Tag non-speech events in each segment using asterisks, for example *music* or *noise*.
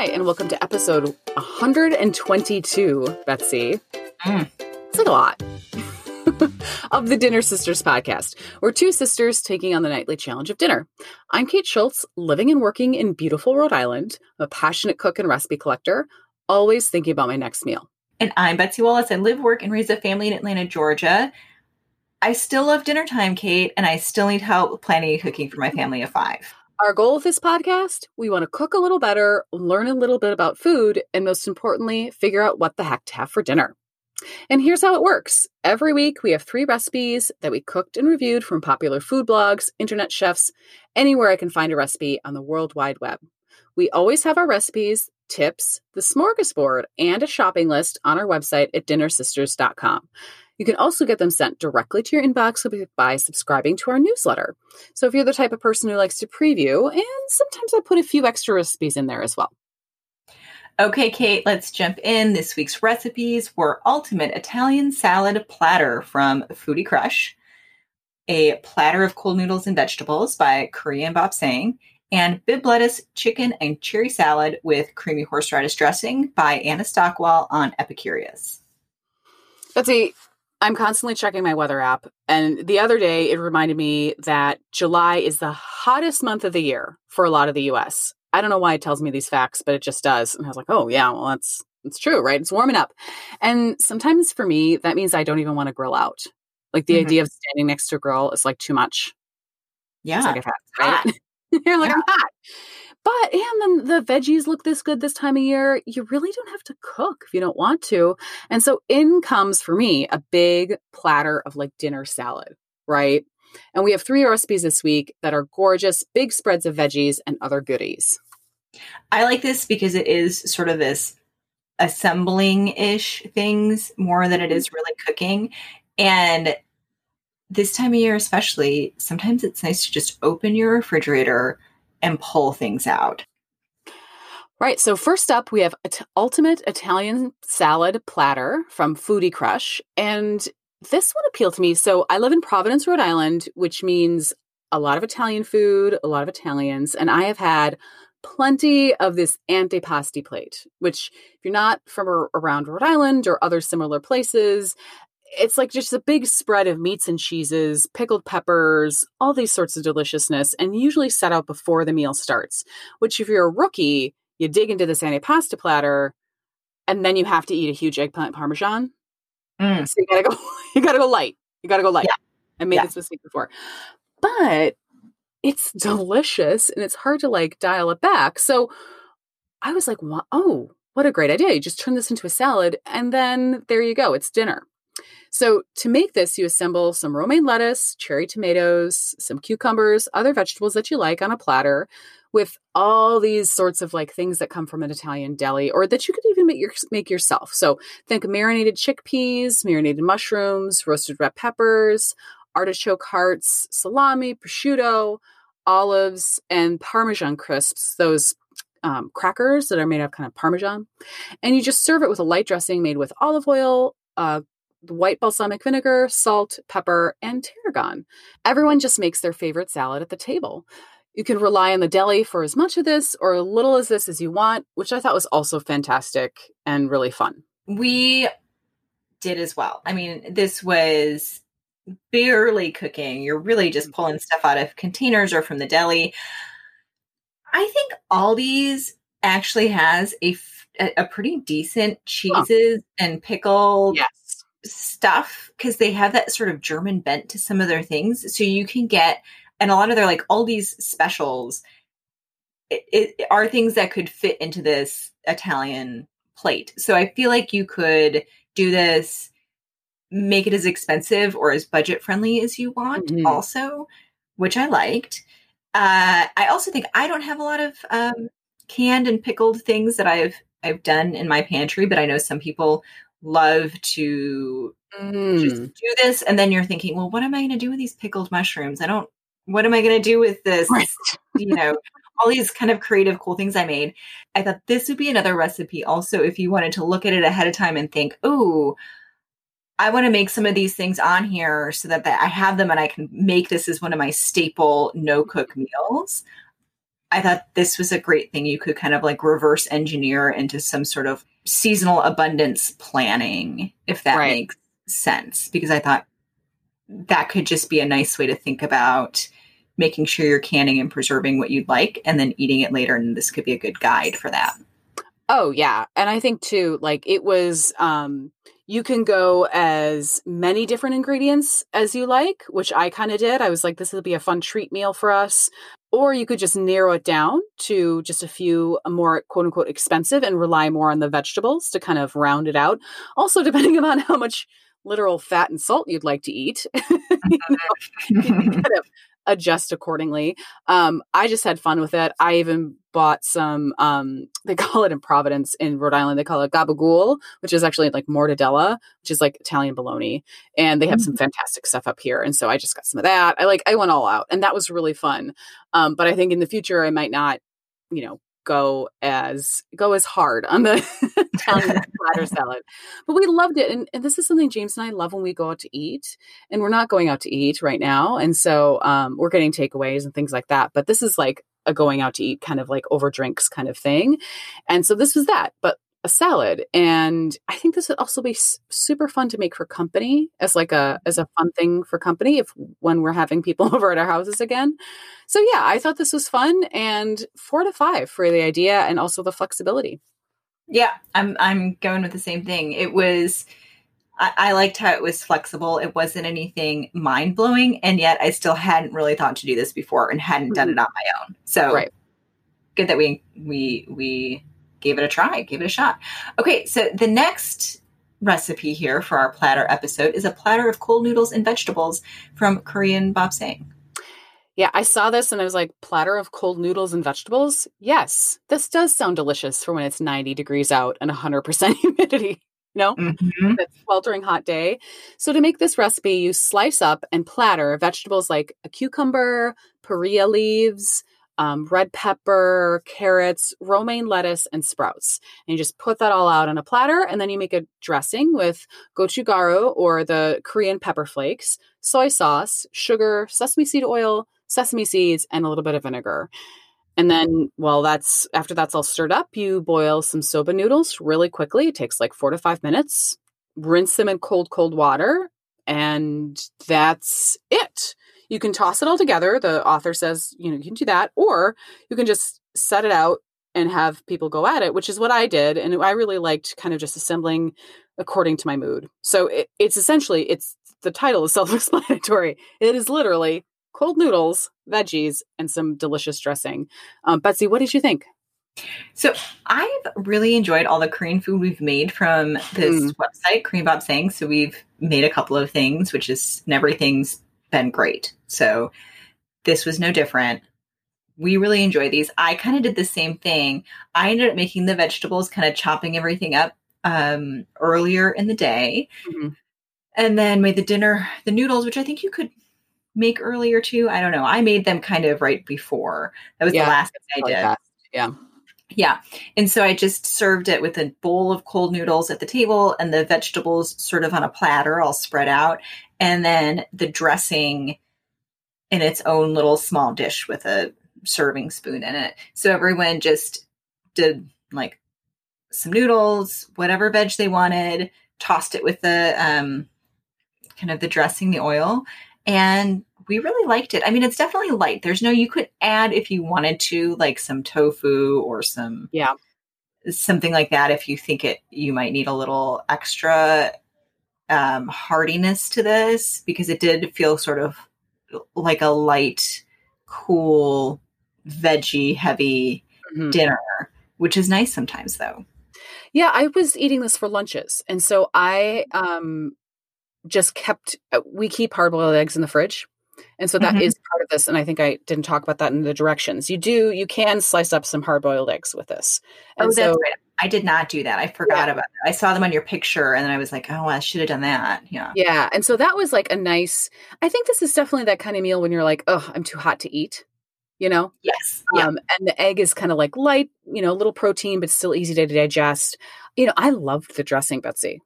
Hi, and welcome to episode 122, Betsy. Mm. It's like a lot. *laughs* of the Dinner Sisters podcast. We're two sisters taking on the nightly challenge of dinner. I'm Kate Schultz, living and working in beautiful Rhode Island, I'm a passionate cook and recipe collector, always thinking about my next meal. And I'm Betsy Wallace. I live, work, and raise a family in Atlanta, Georgia. I still love dinner time, Kate, and I still need help planning and cooking for my family of five. Our goal with this podcast, we want to cook a little better, learn a little bit about food, and most importantly, figure out what the heck to have for dinner. And here's how it works. Every week, we have three recipes that we cooked and reviewed from popular food blogs, internet chefs, anywhere I can find a recipe on the World Wide Web. We always have our recipes, tips, the smorgasbord, and a shopping list on our website at dinnersisters.com. You can also get them sent directly to your inbox by subscribing to our newsletter. So if you're the type of person who likes to preview, and sometimes I put a few extra recipes in there as well. Okay, Kate, let's jump in. This week's recipes were Ultimate Italian Salad Platter from Foodie Crush, a platter of cold noodles and vegetables by Korean Bapsang, and Bibb lettuce, chicken, and cherry salad with creamy horseradish dressing by Anna Stockwell on Epicurious. Betsy, I'm constantly checking my weather app, and the other day it reminded me that July is the hottest month of the year for a lot of the US. I don't know why it tells me these facts, but it just does. And I was like, oh, yeah, well, that's, that's true, right? It's warming up. And sometimes for me, that means I don't even want to grill out. Like the mm-hmm. idea of standing next to a grill is like too much. Yeah. Like hot, right? *laughs* You're like, yeah. I'm hot. But and then the veggies look this good this time of year. You really don't have to cook if you don't want to. And so in comes for me a big platter of like dinner salad, right? And we have three recipes this week that are gorgeous, big spreads of veggies and other goodies. I like this because it is sort of this assembling ish things more than it mm-hmm. is really cooking. And this time of year, especially, sometimes it's nice to just open your refrigerator and pull things out. Right. So, first up, we have Ultimate Italian Salad Platter from Foodie Crush. And this one appealed to me. So I live in Providence, Rhode Island, which means a lot of Italian food, a lot of Italians, and I have had plenty of this antipasti plate, which if you're not from around Rhode Island or other similar places, it's like just a big spread of meats and cheeses, pickled peppers, all these sorts of deliciousness, and usually set out before the meal starts. Which, if you're a rookie, you dig into this antipasti platter, and then you have to eat a huge eggplant parmesan Mm. So you gotta go, *laughs* you gotta go light. You gotta go light. Yeah. I made yeah. this mistake before. But it's delicious and it's hard to like dial it back. So I was like, oh, what a great idea. You just turn this into a salad and then there you go. It's dinner. So to make this, you assemble some romaine lettuce, cherry tomatoes, some cucumbers, other vegetables that you like on a platter with all these sorts of like things that come from an Italian deli or that you could even make your, make yourself. So think marinated chickpeas, marinated mushrooms, roasted red peppers, artichoke hearts, salami, prosciutto, olives, and parmesan crisps, those um, crackers that are made of kind of parmesan. And you just serve it with a light dressing made with olive oil, uh, white balsamic vinegar, salt, pepper, and tarragon. Everyone just makes their favorite salad at the table. You can rely on the deli for as much of this or as little as this as you want, which I thought was also fantastic and really fun. We did as well. I mean, this was barely cooking. You're really just mm-hmm. pulling stuff out of containers or from the deli. I think Aldi's actually has a, a pretty decent cheeses and pickle yes. Stuff because they have that sort of German bent to some of their things. So you can get and a lot of their like all these specials it, it, are things that could fit into this Italian plate. So I feel like you could do this, make it as expensive or as budget friendly as you want, mm-hmm. also, which I liked. Uh, I also think I don't have a lot of um, canned and pickled things that I've I've done in my pantry, but I know some people love to mm. just do this, and then you're thinking, well, what am I going to do with these pickled mushrooms? I don't what am I going to do with this? you know, all these kind of creative, cool things I made. I thought this would be another recipe also if you wanted to look at it ahead of time and think, oh, I want to make some of these things on here so that, that I have them and I can make this as one of my staple no cook meals. I thought this was a great thing you could kind of like reverse engineer into some sort of seasonal abundance planning, if that Right. makes sense. Because I thought that could just be a nice way to think about making sure you're canning and preserving what you'd like and then eating it later. And this could be a good guide for that. Oh yeah. And I think too, like it was um you can go as many different ingredients as you like, which I kind of did. I was like, this will be a fun treat meal for us. Or you could just narrow it down to just a few more quote unquote expensive and rely more on the vegetables to kind of round it out. Also, depending *laughs* upon how much literal fat and salt you'd like to eat, *laughs* you know, *laughs* you kind of adjust accordingly. Um, I just had fun with it. I even bought some, um, *laughs* they call it in Providence in Rhode Island, they call it gabagool, which is actually like mortadella, which is like Italian bologna. And they have some fantastic stuff up here. And so I just got some of that. I like, I went all out and that was really fun. Um, but I think in the future, I might not, you know, go as go as hard on the *laughs* Italian *laughs* platter salad. But we loved it. And, and this is something James and I love when we go out to eat. And we're not going out to eat right now. And so um, we're getting takeaways and things like that. But this is like a going out to eat kind of like over drinks kind of thing. And so this was that, but a salad. And I think this would also be s- super fun to make for company as like a as a fun thing for company if when we're having people *laughs* over at our houses again. So yeah, I thought this was fun and four to five for the idea and also the flexibility. Yeah, I'm I'm going with the same thing. It was I, I liked how it was flexible. It wasn't anything mind blowing, and yet I still hadn't really thought to do this before and hadn't done mm-hmm. it on my own. So Right. good that we we we gave it a try, gave it a shot. Okay, so the next recipe here for our platter episode is a platter of cold noodles and vegetables from Korean bapsang. Yeah, I saw this and I was like, platter of cold noodles and vegetables? Yes, this does sound delicious for when it's 90 degrees out and 100% *laughs* humidity. No? Mhm. That sweltering hot day. So, to make this recipe, you slice up and platter vegetables like a cucumber, perilla leaves, um, red pepper, carrots, romaine lettuce, and sprouts. And you just put that all out on a platter, and then you make a dressing with gochugaru or the Korean pepper flakes, soy sauce, sugar, sesame seed oil, sesame seeds, and a little bit of vinegar. And then, well, that's after that's all stirred up, you boil some soba noodles really quickly. It takes like four to five minutes. Rinse them in cold, cold water, and that's it. You can toss it all together. The author says, you know, you can do that, or you can just set it out and have people go at it, which is what I did. And I really liked kind of just assembling according to my mood. So it, it's essentially, it's the title is *laughs* self explanatory. It is literally cold noodles, veggies, and some delicious dressing. Um, Betsy, what did you think? So I've really enjoyed all the Korean food we've made from this Mm. website, Korean Bapsang. So we've made a couple of things, which is and everything's been great. So this was no different. We really enjoy these. I kind of did the same thing. I ended up making the vegetables, kind of chopping everything up um, earlier in the day, Mhm. and then made the dinner, the noodles, which I think you could make earlier too. I don't know. I made them kind of right before. That was Yeah, the last thing I did. that. Yeah. Yeah. And so I just served it with a bowl of cold noodles at the table and the vegetables sort of on a platter, all spread out. And then the dressing in its own little small dish with a serving spoon in it. So everyone just did like some noodles, whatever veg they wanted, tossed it with the um, kind of the dressing, the oil. And we really liked it. I mean, it's definitely light. There's no, you could add if you wanted to, like some tofu or some, Yeah. something like that. If you think it, you might need a little extra um, hardiness to this because it did feel sort of like a light, cool, veggie heavy Mhm. dinner, which is nice sometimes though. Yeah, I was eating this for lunches. And so I um just kept uh, we keep hard boiled eggs in the fridge. And so that is Mhm. part of this and I think I didn't talk about that in the directions. You do you can slice up some hard boiled eggs with this. And oh, so that's right. I did not do that. I forgot Yeah. about that. I saw them on your picture and then I was like, oh, I should have done that. Yeah. yeah, and so that was like a nice I think this is definitely that kind of meal when you're like, "Oh, I'm too hot to eat." You know? Yes. Yeah. Um, and the egg is kind of like light, you know, a little protein, but still easy to digest. You know, I loved the dressing, Betsy.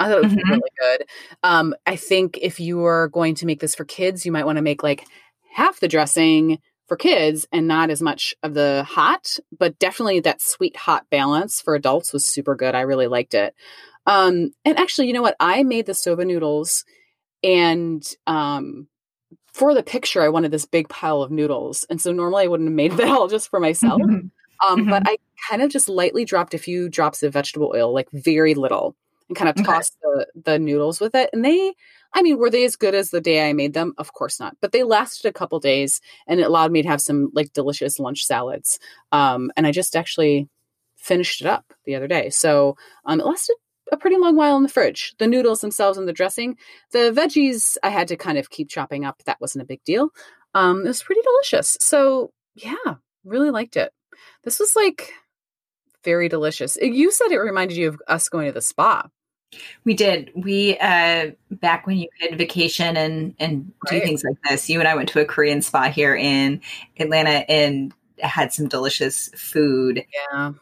I thought it was Mhm. really good. Um, I think if you are going to make this for kids, you might want to make like half the dressing for kids and not as much of the hot, but definitely that sweet hot balance for adults was super good. I really liked it. Um, and actually, you know what? I made the soba noodles and um, for the picture, I wanted this big pile of noodles. And so normally I wouldn't have made *laughs* that all just for myself. Mm-hmm. Um, Mhm. But I kind of just lightly dropped a few drops of vegetable oil, like very little, and kind of Okay. tossed the, the noodles with it. And they, I mean, were they as good as the day I made them? Of course not. But they lasted a couple days and it allowed me to have some like delicious lunch salads. Um, and I just actually finished it up the other day. So um, it lasted a pretty long while in the fridge. The noodles themselves and the dressing, the veggies I had to kind of keep chopping up. That wasn't a big deal. Um, it was pretty delicious. So yeah, really liked it. This was like very delicious. You said it reminded you of us going to the spa. We did. We uh back when you could vacation and and do things like this. You and I went to a Korean spa here in Atlanta and had some delicious food. Yeah.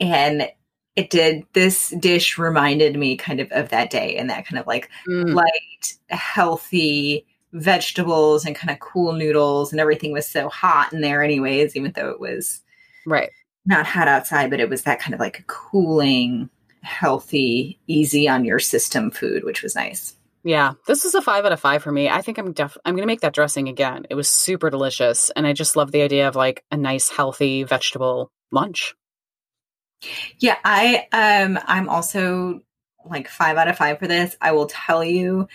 And it did this dish reminded me kind of of that day and that kind of like Mm, light, healthy vegetables and kind of cool noodles and everything was so hot in there anyways, even though it was right. not hot outside, but it was that kind of like cooling, healthy, easy on your system food, which was nice. Yeah, this was a five out of five for me. I think I'm def- I'm gonna make that dressing again. It was super delicious, and I just love the idea of like a nice, healthy vegetable lunch. Yeah, I um I'm also like 5 out of 5 for this. I will tell you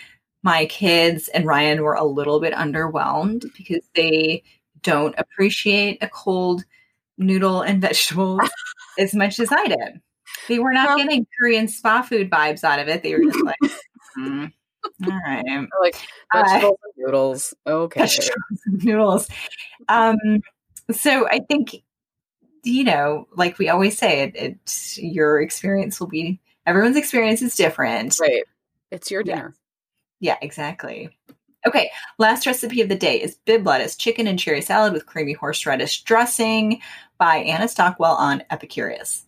my kids and Ryan were a little bit underwhelmed because they don't appreciate a cold noodle and *laughs* vegetables as much as I did. They were not getting Korean spa food vibes out of it. They were just like, "Mm, all right. *laughs* Like Uh, vegetables and noodles. Okay. vegetables and noodles. Um, so I think, you know, like we always say, it, it your experience will be everyone's experience is different. Right. It's your Yeah. dinner. Yeah, exactly. Okay, last recipe of the day is Bibb lettuce, chicken and cherry salad with creamy horseradish dressing by Anna Stockwell on Epicurious.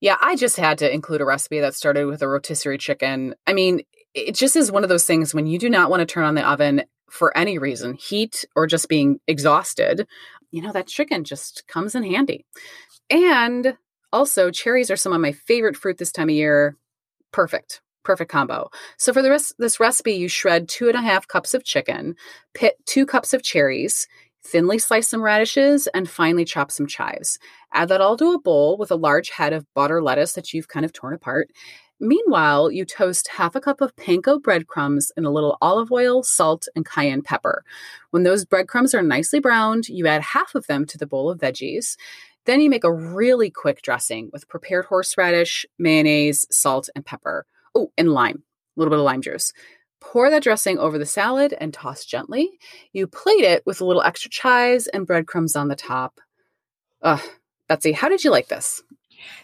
Yeah, I just had to include a recipe that started with a rotisserie chicken. I mean, it just is one of those things when you do not want to turn on the oven for any reason, heat or just being exhausted, you know, that chicken just comes in handy. And also, cherries are some of my favorite fruit this time of year. Perfect. Perfect combo. So for the rest this recipe, you shred two and a half cups of chicken, pit two cups of cherries, thinly slice some radishes, and finely chop some chives. Add that all to a bowl with a large head of butter lettuce that you've kind of torn apart. Meanwhile, you toast half a cup of panko breadcrumbs in a little olive oil, salt, and cayenne pepper. When those breadcrumbs are nicely browned, you add half of them to the bowl of veggies. Then you make a really quick dressing with prepared horseradish, mayonnaise, salt, and pepper. Oh, and lime, a little bit of lime juice. Pour that dressing over the salad and toss gently. You plate it with a little extra chives and breadcrumbs on the top. Ugh, Betsy, how did you like this?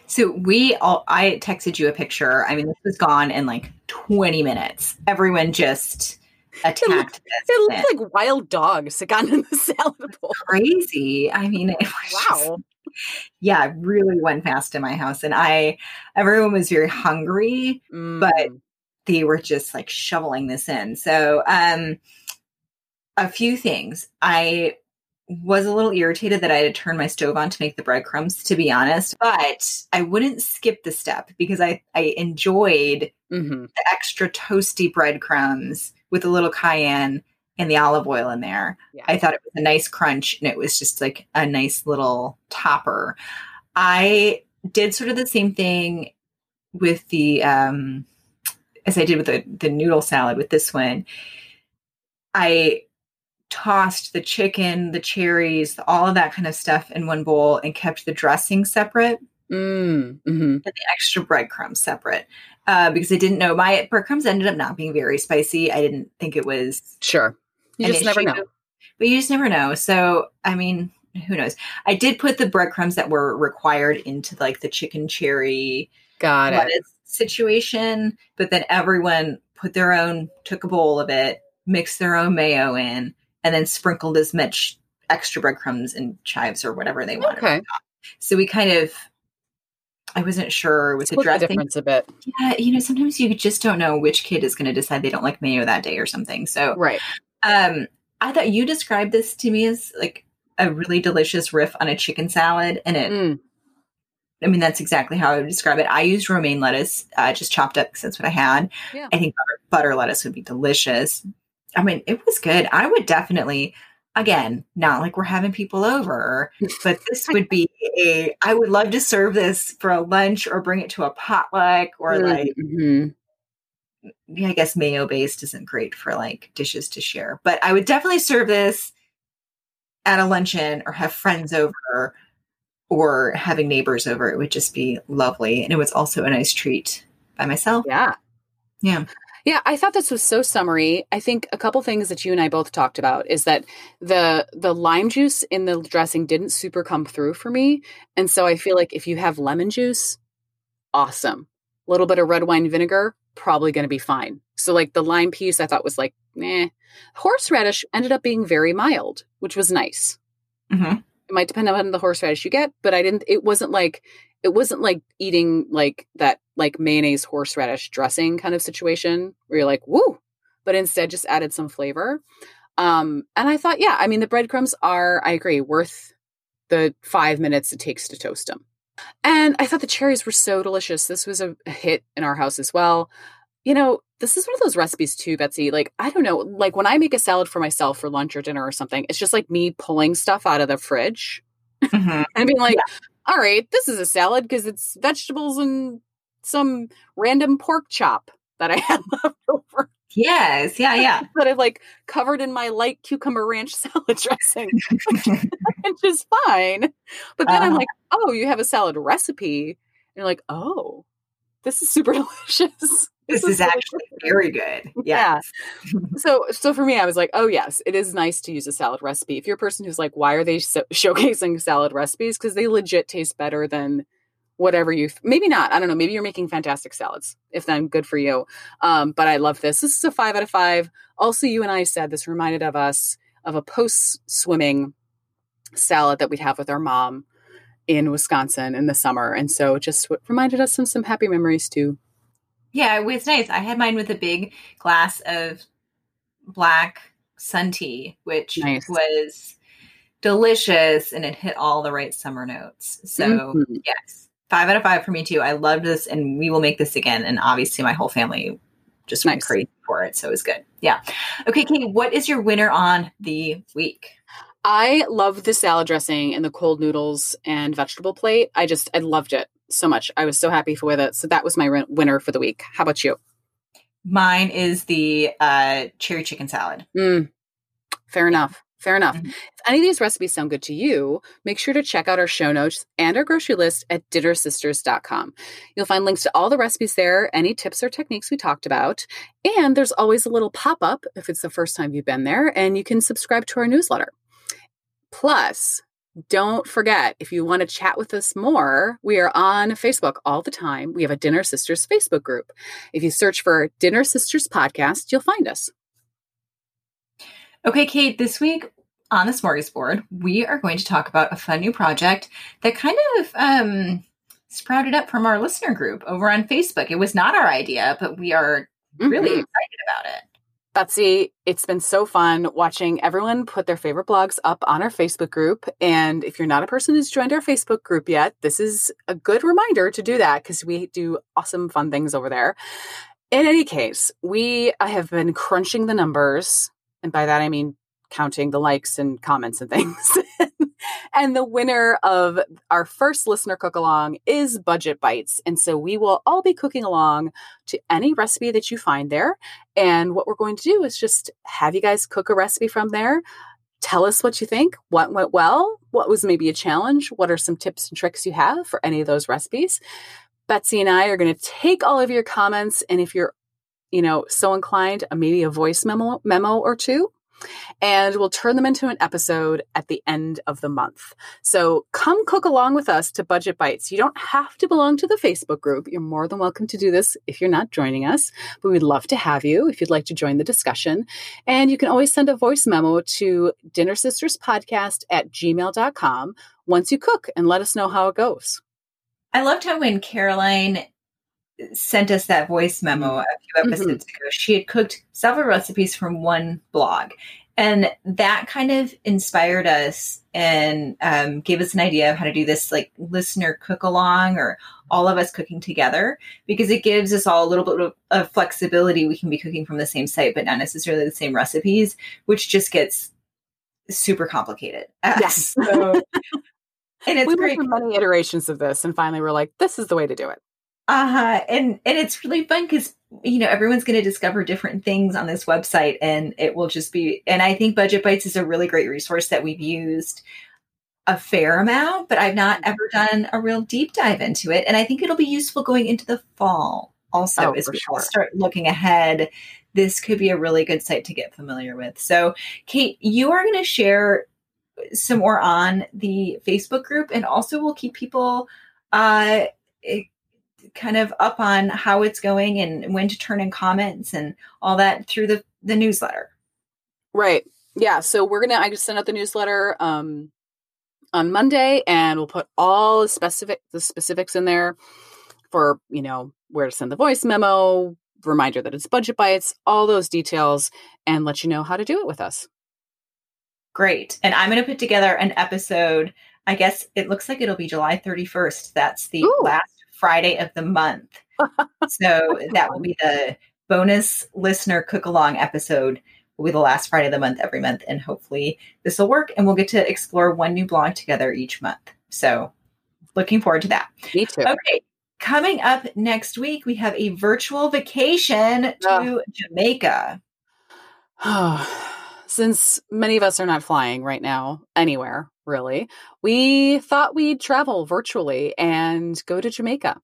So we all I texted you a picture. I mean, this was gone in like 20 minutes. Everyone just attacked this. It looked like wild dogs had gotten in the *laughs* salad bowl. crazy. I mean, it was just- Wow. yeah, it really went fast in my house, and I everyone was very hungry. But- Mm, They were just like shoveling this in. So, um, a few things. I was a little irritated that I had to turn my stove on to make the breadcrumbs, to be honest. But I wouldn't skip the step because I I enjoyed mhm. the extra toasty breadcrumbs with a little cayenne and the olive oil in there. Yeah. I thought it was a nice crunch and it was just like a nice little topper. I did sort of the same thing with the um as I did with the, the noodle salad with this one. I tossed the chicken, the cherries, all of that kind of stuff in one bowl and kept the dressing separate Mm, mhm. and the extra breadcrumbs separate uh, because I didn't know my breadcrumbs ended up not being very spicy. I didn't think it was Sure. You just never know. But you just never know. So, I mean, who knows? I did put the breadcrumbs that were required into like the chicken cherry Got it. lettuce situation, but then everyone put their own, took a bowl of it, mixed their own mayo in, and then sprinkled as much extra breadcrumbs and chives or whatever they wanted. Okay. So we kind of, I wasn't sure with the Split the dressing. difference a bit. Yeah, you know, sometimes you just don't know which kid is going to decide they don't like mayo that day or something. So, Right. um, I thought you described this to me as like a really delicious riff on a chicken salad, and it. Mm. I mean, that's exactly how I would describe it. I used romaine lettuce, uh, just chopped up because that's what I had. Yeah. I think butter, butter lettuce would be delicious. I mean, it was good. I would definitely, again, not like we're having people over, *laughs* but this would be a. I would love to serve this for a lunch or bring it to a potluck or like Mhm. yeah, I guess mayo based isn't great for like dishes to share, but I would definitely serve this at a luncheon or have friends over or having neighbors over. It would just be lovely. And it was also a nice treat by myself. Yeah. Yeah. Yeah, I thought this was so summary. I think a couple things that you and I both talked about is that the the lime juice in the dressing didn't super come through for me, and so I feel like if you have lemon juice, awesome. A little bit of red wine vinegar, probably going to be fine. So like the lime piece, I thought was like, nah. Horseradish ended up being very mild, which was nice. Mhm. It might depend on the horseradish you get, but I didn't. It wasn't like it wasn't like eating like that like mayonnaise horseradish dressing kind of situation where you're like woo, but instead just added some flavor. Um, and I thought, yeah, I mean the breadcrumbs are, I agree, worth the five minutes it takes to toast them. And I thought the cherries were so delicious. This was a a hit in our house as well. You know, this is one of those recipes too, Betsy. Like, I don't know, like when I make a salad for myself for lunch or dinner or something, it's just like me pulling stuff out of the fridge Mhm. *laughs* and being like, all right, this is a salad because it's vegetables and some random pork chop that I *laughs* had left over Yes. Yeah. Yeah. *laughs* that I've like covered in my light cucumber ranch salad dressing, which is fine. But then I'm Uh-huh. like, oh, you have a salad recipe. And you're like, oh, this is super delicious. This is really actually very good. Yeah. Yes. *laughs* so so for me i was like oh yes it is nice to use a salad recipe. If you're a person who's like why are they so- *laughs* showcasing salad recipes? Because they legit taste better than whatever you maybe not i don't know maybe you're making fantastic salads if then good for you. Um, but i love this. This is a five out of five. Also you and i said this reminded of us of a post swimming salad that we'd have with our mom in wisconsin in the summer. And so it just reminded us of some happy memories too Yeah, it was nice. I had mine with a big glass of black sun tea, which Nice. was delicious and it hit all the right summer notes. So, Mhm. yes, five out of five for me too. I loved this and we will make this again. And obviously, my whole family just went Nice. crazy for it. So it was good. Yeah. Okay, Kate, what is your winner on the week? I love the salad dressing and the cold noodles and vegetable plate. I just I loved it so much. I was so happy for with it. So that was my win- winner for the week. How about you? Mine is the uh, cherry chicken salad. Mm, fair enough. Fair enough. Mhm. If any of these recipes sound good to you, make sure to check out our show notes and our grocery list at dinnersisters.com. You'll find links to all the recipes there, any tips or techniques we talked about, and there's always a little pop up if it's the first time you've been there, and you can subscribe to our newsletter. Plus, don't forget if you want to chat with us more, we are on Facebook all the time. We have a Dinner Sisters Facebook group. If you search for Dinner Sisters Podcast, you'll find us. Okay, Kate, this week on the smorgasbord, we are going to talk about a fun new project that kind of um, sprouted up from our listener group over on Facebook. It was not our idea, but we are really Mhm. excited about it. Betsy, it's been so fun watching everyone put their favorite blogs up on our Facebook group. And if you're not a person who's joined our Facebook group yet, this is a good reminder to do that because we do awesome, fun things over there. In any case, we have been crunching the numbers. And by that, I mean counting the likes and comments and things. *laughs* and the winner of our first listener cook along is Budget Bytes. And so we will all be cooking along to any recipe that you find there. And what we're going to do is just have you guys cook a recipe from there. Tell us what you think, what went well, what was maybe a challenge, what are some tips and tricks you have for any of those recipes. Betsy and I are going to take all of your comments and if you're, you know, so inclined, maybe a voice memo memo or two and we'll turn them into an episode at the end of the month. So come cook along with us to Budget Bytes. You don't have to belong to the Facebook group. You're more than welcome to do this if you're not joining us, but we'd love to have you if you'd like to join the discussion. And you can always send a voice memo to dinnersisterspodcast at gmail.com once you cook and let us know how it goes. I loved how when Caroline sent us that voice memo a few episodes ago, she had cooked several recipes from one blog. And that kind of inspired us and um, gave us an idea of how to do this like listener cook along or all of us cooking together because it gives us all a little bit of, of flexibility. We can be cooking from the same site, but not necessarily the same recipes, which just gets super complicated. Yes. so, and it's we great. Went through many iterations of this, and finally we're like, this is the way to do it. Uh huh. And and it's really fun because you know everyone's going to discover different things on this website, and it will just be. And I think Budget Bytes is a really great resource that we've used a fair amount, but I've not ever mm-hmm. done a real deep dive into it. And I think it'll be useful going into the fall also oh, as we sure. start looking ahead. This could be a really good site to get familiar with. So, Kate, you are going to share some more on the Facebook group, and also we'll keep people uh, kind of up on how it's going and when to turn in comments and all that through the the newsletter. Right. Yeah. So we're gonna. I just sent out the newsletter um, on Monday, and we'll put all the specific the specifics in there for you know where to send the voice memo, reminder that it's Budget Bytes, all those details, and let you know how to do it with us. Great. And I'm going to put together an episode. I guess it looks like it'll be July 31st. That's the Ooh. last Friday of the month. so *laughs* that will be the bonus listener cook along episode will be the last Friday of the month every month. And hopefully this will work and we'll get to explore one new blog together each month. So looking forward to that. Me too. Okay. Coming up next week, we have a virtual vacation to. Jamaica. *sighs* Since many of us are not flying right now anywhere, really, we thought we'd travel virtually and go to Jamaica.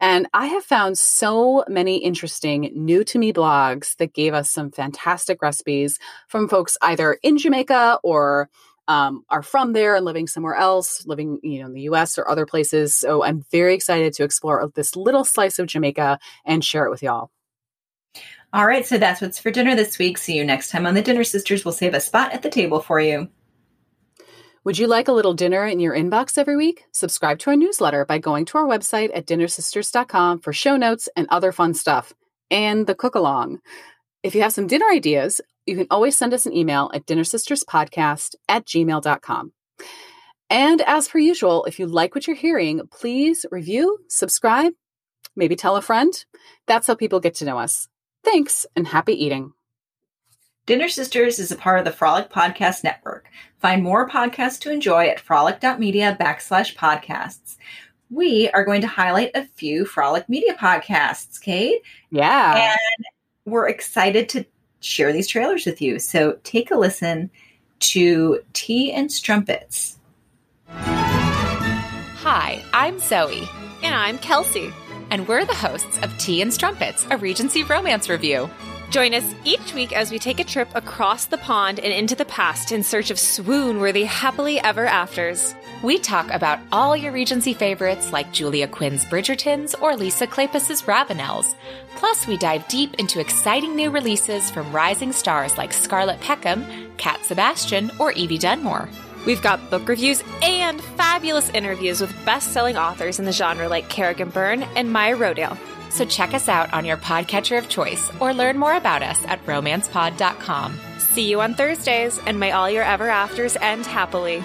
And I have found so many interesting new to me blogs that gave us some fantastic recipes from folks either in Jamaica or um, are from there and living somewhere else, living you know in the U.S. or other places. So I'm very excited to explore this little slice of Jamaica and share it with y'all. All right, so that's what's for dinner this week. See you next time on the Dinner Sisters. We'll save a spot at the table for you. Would you like a little dinner in your inbox every week? Subscribe to our newsletter by going to our website at dinnersisters.com for show notes and other fun stuff, and the cook along. If you have some dinner ideas, you can always send us an email at dinnersisterspodcast at gmail.com. And as per usual, if you like what you're hearing, please review, subscribe, maybe tell a friend. That's how people get to know us. Thanks and happy eating. Dinner Sisters is a part of the Frolic Podcast Network. Find more podcasts to enjoy at frolic.media backslash podcasts. We are going to highlight a few Frolic Media podcasts, Kate. Yeah. And we're excited to share these trailers with you. So take a listen to Tea and Strumpets. Hi, I'm Zoe. And I'm Kelsey. And we're the hosts of Tea and Strumpets, a Regency romance review. Join us each week as we take a trip across the pond and into the past in search of swoon worthy happily ever afters. We talk about all your Regency favorites like Julia Quinn's Bridgertons or Lisa Kleypas's Ravenels. Plus, we dive deep into exciting new releases from rising stars like Scarlett Peckham, Cat Sebastian, or Evie Dunmore. We've got book reviews and fabulous interviews with best selling authors in the genre like Kerrigan Byrne and Maya Rodale. So check us out on your podcatcher of choice or learn more about us at romancepod.com. See you on Thursdays, and may all your ever afters end happily.